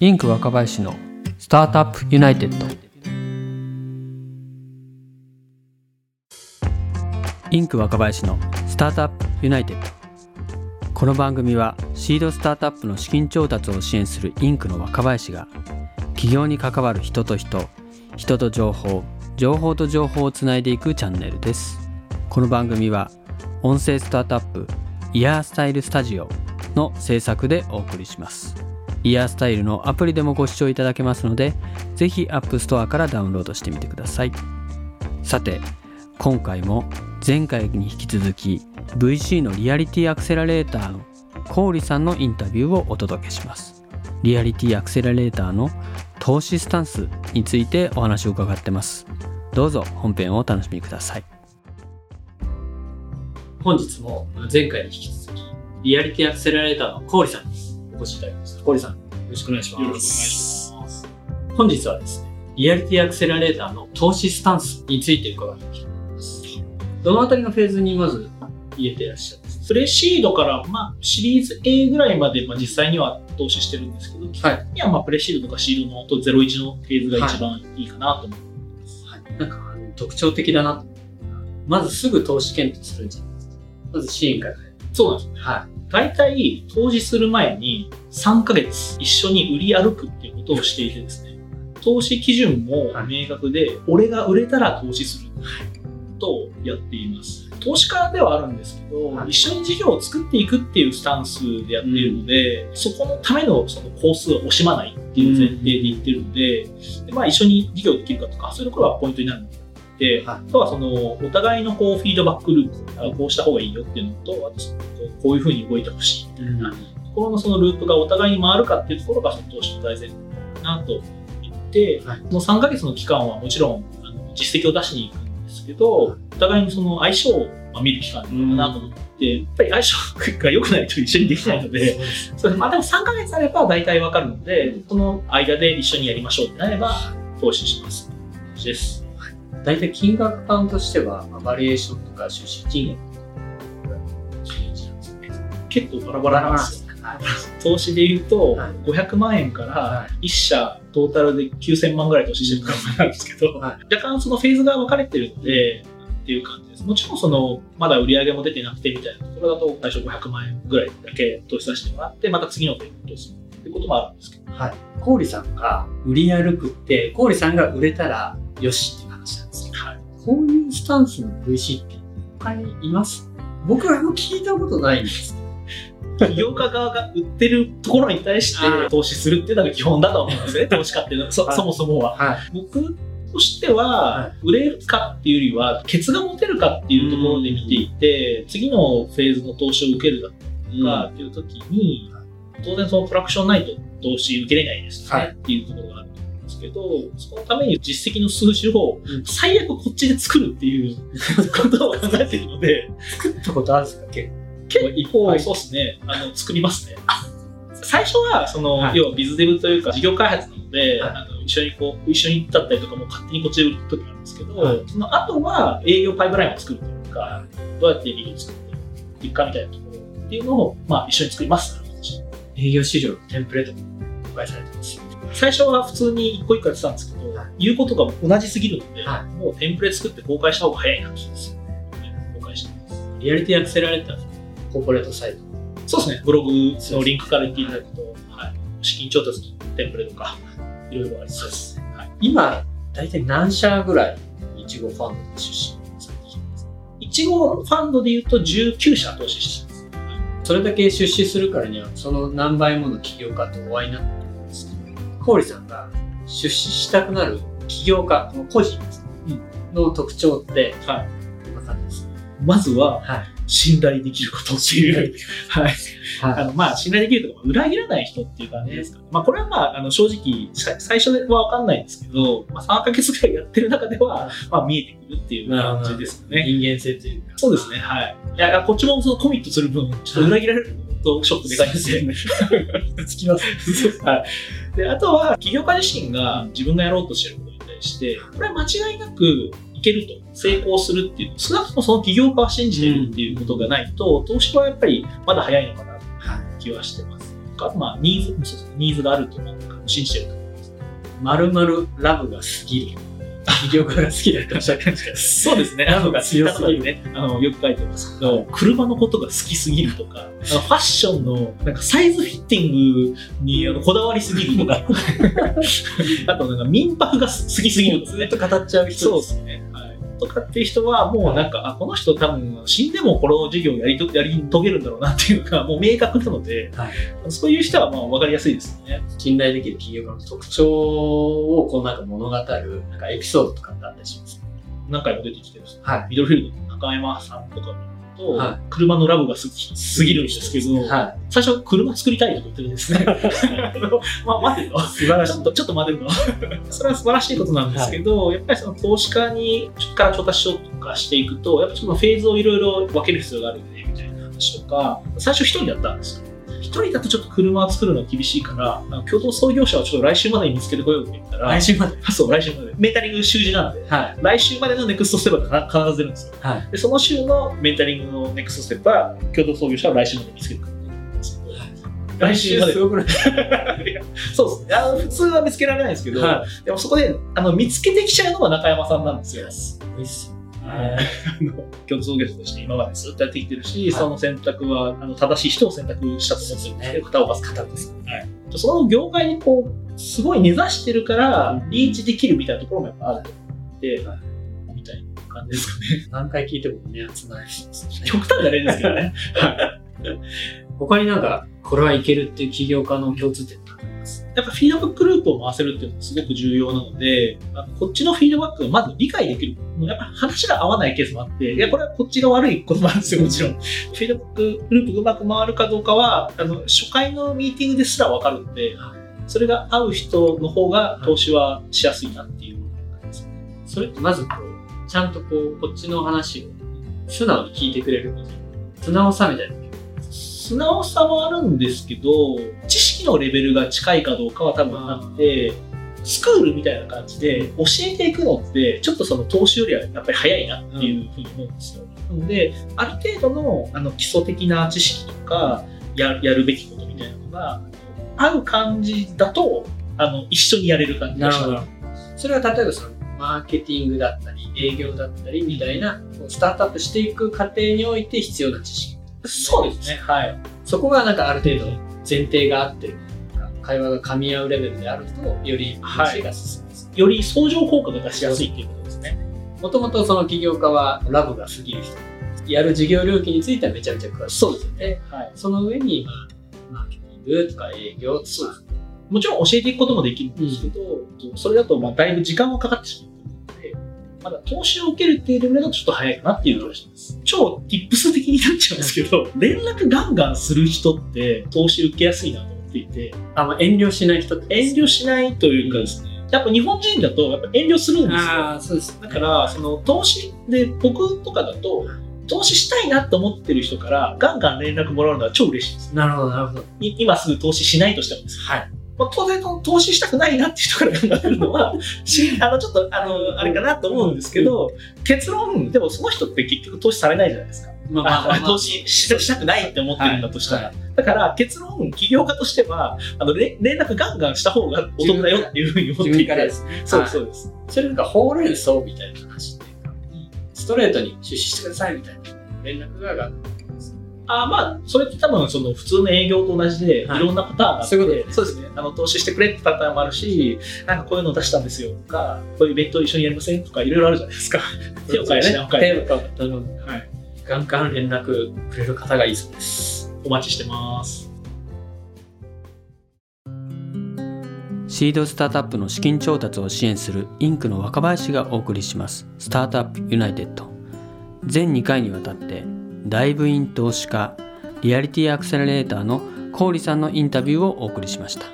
INQ 若林のスタートアップユナイテッド。 INQ 若林のスタートアップユナイテッド。この番組はシードスタートアップの資金調達を支援する INQ の若林が起業に関わる人と人人と情報情報と情報をつないでいくチャンネルです。この番組は音声スタートアップイヤースタイルスタジオの制作でお送りします。イヤースタイルのアプリでもご視聴いただけますのでぜひ App Store からダウンロードしてみてください。さて今回も前回に引き続き VC のリアリティアクセラレーターの郡さんのインタビューをお届けします。リアリティアクセラレーターの投資スタンスについてお話を伺ってます。どうぞ本編をお楽しみください。本日も前回に引き続きリアリティアクセラレーターの郡さんにお越しいただきました郡さんよろしくお願いします。よろしくお願いします。本日はですねリアリティアクセラレーターの投資スタンスについて伺っていきたいと思います。どのあたりのフェーズにまず入れていらっしゃるんです？プレシードから、まあ、シリーズ A ぐらいまで、まあ、実際には投資してるんですけど、基本的には、まあ、プレシードとかシードのと01のフェーズが一番いいかなと思います。か、はい、なんかあの特徴的だな。とまずすぐ投資検討するんじゃないですか。まず支援から。そうなんです。ね。は大体、投資する前に3ヶ月一緒に売り歩くっていうことをしていてですね、投資基準も明確で、俺が売れたら投資するとやっています。投資家ではあるんですけど、はい。一緒に事業を作っていくっていうスタンスでやっているので、そこのためのその工数を惜しまないっていう前提で言ってるので、でまあ、一緒に事業できるかとか、そういうところがポイントになるので、はい。あとはそのお互いのこうフィードバックループ、あこうした方がいいよっていうのと、あとこうこういうふうに動いてほしいみたいな、ところのそのループがお互いに回るかっていうところがその投資の大前提かなと言って、はい。その3ヶ月の期間はもちろんあの実績を出しに行くんですけど、お互いにその相性をまあ見る期間なのかなと思って、やっぱり相性が良くないと一緒にできないので、そうまあ、でも3ヶ月あれば大体わかるので、その間で一緒にやりましょうってなれば投資します。です。大体金額感としては、まあ、バリエーションとか出資金結構バラバラなんですよ。はい投資で言うと、はい500万円から1社トータルで9000万ぐらい投資してる感じなんですけど、はい若干そのフェーズが分かれてるので、っていう感じです。もちろんその、まだ売り上げも出てなくてみたいなところだと、最初500万円ぐらいだけ投資させてもらって、また次のフェーズに投資するっていうこともあるんですけど、はい。郡さんが売り歩くって、郡さんが売れたらよしってなんですよ。はい。こういうスタンスの VC って他にいます？僕はもう聞いたことないんです。起業家側が売ってるところに対して投資するっていうのが基本だと思うんですね、投資家っていうのは、そはい。そもそもは。はい。僕としては、売れるかっていうよりは、ケツが持てるかっていうところで見ていて、次のフェーズの投資を受けるだとかっていう時に、当然そのトラクションないと投資受けれないですよね、はい。っていうところがあるですけど、そのために実績の数字をうん。最悪こっちで作るっていうことを考えているので、作ったことあるんですか？結結構、はい。そうですね、あの、作りますね。最初は、その、はい。要はビズデブというか、事業開発なので、はい。あの一緒にこう、一緒にだったりとかも勝手にこっちで売る時があるんですけど、はい。その後は営業パイプラインを作るというか、どうやって利益を作っていくかみたいなところっていうのを、まあ、一緒に作ります。営業市場のテンプレートも公開されてます。最初は普通に一個一個やってたんですけど、はい言うことが同じすぎるので、はもうテンプレ作って公開した方が早いなってですよね。公開してます。リアリティアクセラレーターのコーポレートサイト。そうですね、ブログのリンクから言っていただくと、はい、資金調達のテンプレとか、いろいろあります。はい、今、大体何社ぐらいいちごファンドで出資されてきてますか？いちごファンドで言うと19社投資してます。それだけ出資するからには、その何倍もの起業家とお会いになってるんですけど、郡さんが出資したくなる起業家、この個人の特徴って、はいどんな感じですまずは、かはい。信頼できることっていう。はい。あはの、まあ、信頼できるとか、裏切らない人っていう感じですかね。まあ、これはまあ、あの、正直、さ最初はわかんないんですけど、まあ、3ヶ月ぐらいやってる中では、まあ、見えてくるっていう感じですかね。人間性というか。そうですね、はい。いや、こっちもそのコミットする分、ちょっと裏切られるとショックでかいんですよね。つきます。はい。で、あとは、起業家自身が自分がやろうとしてることに対して、これは間違いなくいけると、成功するっていう、少なくともその起業家は信じてるっていうことがないと、投資はやっぱりまだ早いのかなっていう気はしてます。あと、まあ、ニーズ、そうですねニーズがあると思う感信じてると。まるまるラブが過ぎる。起業家が好きだっておっしゃってましたよそうですね。ラブが強すぎるね。あの、よく書いてますけど、車のことが好きすぎるとか、あのファッションの、なんかサイズフィッティングにあのこだわりすぎるとか、あとなんか民泊が好きすぎるとかね。ずっと語っちゃう人そうですね。はい。とかっていう人は、もうなんか、あ、この人多分死んでもこの事業をやりとやり遂げるんだろうなっていうか、もう明確なので、はいそういう人はまあ分かりやすいですよね。信頼できる起業家の特徴をこうなんか物語るなんかエピソードとかってあったりします何回も出てきてるはい。ミドルフィールドの中山さんとかと、はい車のラブがすぎすぎるんですけど、は最初車作りたいとか言ってるんですね。まあ、待てと。素晴らしいちょっと、ちょっと待てと。それは素晴らしいことなんですけど、やっぱりその投資家にから調達しようとかしていくと、やっぱりそのフェーズをいろいろ分ける必要があるよね、みたいな話とか、最初一人だったんですよ。一人だとちょっと車を作るの厳しいから、共同創業者をちょっと来週までに見つけてこようって言ったら、来週まで？そう、来週まで。メンタリング週次なんで、はい。来週までのネクストステップが必ず出るんですよ。はい。で、その週のメンタリングのネクストステップは、共同創業者を来週まで見つけるからって言うんですけど、来週まで。すごくない？いやそうですねあの。普通は見つけられないんですけど、はでもそこであの見つけてきちゃうのが中山さんなんですよ。すごいっすよ。あの共同創業者として今までずっとやってきてるし、はいその選択はあの正しい人を選択したと思ってるんですけど、そう片岡さん方です、はい。その業界にこうすごい根ざしてるから、リーチできるみたいなところもやっぱあると思って、はいみたいな感じですかね。何回聞いてもね、集まるしね。極端じゃないですけどね。他になんか、これはいけるっていう起業家の共通点ってやっぱフィードバックループを回せるっていうのがすごく重要なので、あのこっちのフィードバックがまず理解できる。やっぱ話が合わないケースもあって、いや、これはこっちが悪いこともあるんですよ、もちろん。フィードバックループがうまく回るかどうかは、あの初回のミーティングですらわかるんで、それが合う人の方が投資はしやすいなっていう感じですね。それってまずこう、ちゃんとこう、こっちの話を素直に聞いてくれる。素直さみたいな。素直さもあるんですけど、知識のレベルが近いかどうかは多分なくて、スクールみたいな感じで教えていくのって、ちょっとその投資よりはやっぱり早いなっていうふうに思うんですよ。なので、ある程度のあの基礎的な知識とかや、やるべきことみたいなのが、合う感じだと、あの、一緒にやれる感じがします。それは例えばその、マーケティングだったり、営業だったりみたいな、スタートアップしていく過程において必要な知識。そうですね。はい。そこがなんかある程度前提があって、会話が噛み合うレベルであると、より話が進みます。より相乗効果が出しやすいっていうことですね。もともとその起業家はラブが過ぎる人。やる事業領域についてはめちゃめちゃ詳しい。そうですよね。はい。その上に、まあ、マーケティングとか営業とか、もちろん教えていくこともできるんですけど、それだとまあだいぶ時間はかかってしまうまだ投資を受けるっていうレベルだとちょっと早いかなっていう気がします。超 tips 的になっちゃうんですけど、連絡ガンガンする人って投資受けやすいなと思っていて、あまあ、遠慮しない人遠慮しないというかですね、やっぱ日本人だとやっぱ遠慮するんですよ。ああ、そうです。だから、その投資で僕とかだと、投資したいなと思ってる人からガンガン連絡もらうのは超嬉しいです。なるほど、なるほど。い今すぐ投資しないとしてもです。はい。まあ、当然投資したくないなっていう人から考えるのは しあのちょっとあのあれかなと思うんですけど結論でもその人って結局投資されないじゃないですか、まあまあまあ、あ投資ししたくないって思ってるんだとしたら、はい。だから結論起業家としてはあのれ連絡ガンガンした方がお得だよっていうふうに思っていて。ですね。そうはい。そうです、それなんかほうれん草みたいな話っていうか、ストレートに出資してくださいみたいな連絡が上がってます。あまあそれって多分その普通の営業と同じで、はい。い、ろんなパターンがあってそういうことです。ねそうですねあの投資してくれってパターンもあるしなんかこういうの出したんですよとかこういうイベント一緒にやりませんとかいろいろあるじゃないですか。手を変え品を変え手を変え品はい。ガンガン連絡くれる方がいいそうです。お待ちしてます。シードスタートアップの資金調達を支援するインクの若林がお送りします。スタートアップユナイテッド。全2回にわたってライブイン投資家リアリティアクセラレーターの郡さんのインタビューをお送りしました。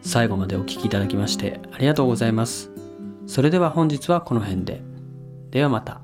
最後までお聴きいただきましてありがとうございます。それでは本日はこの辺で。ではまた。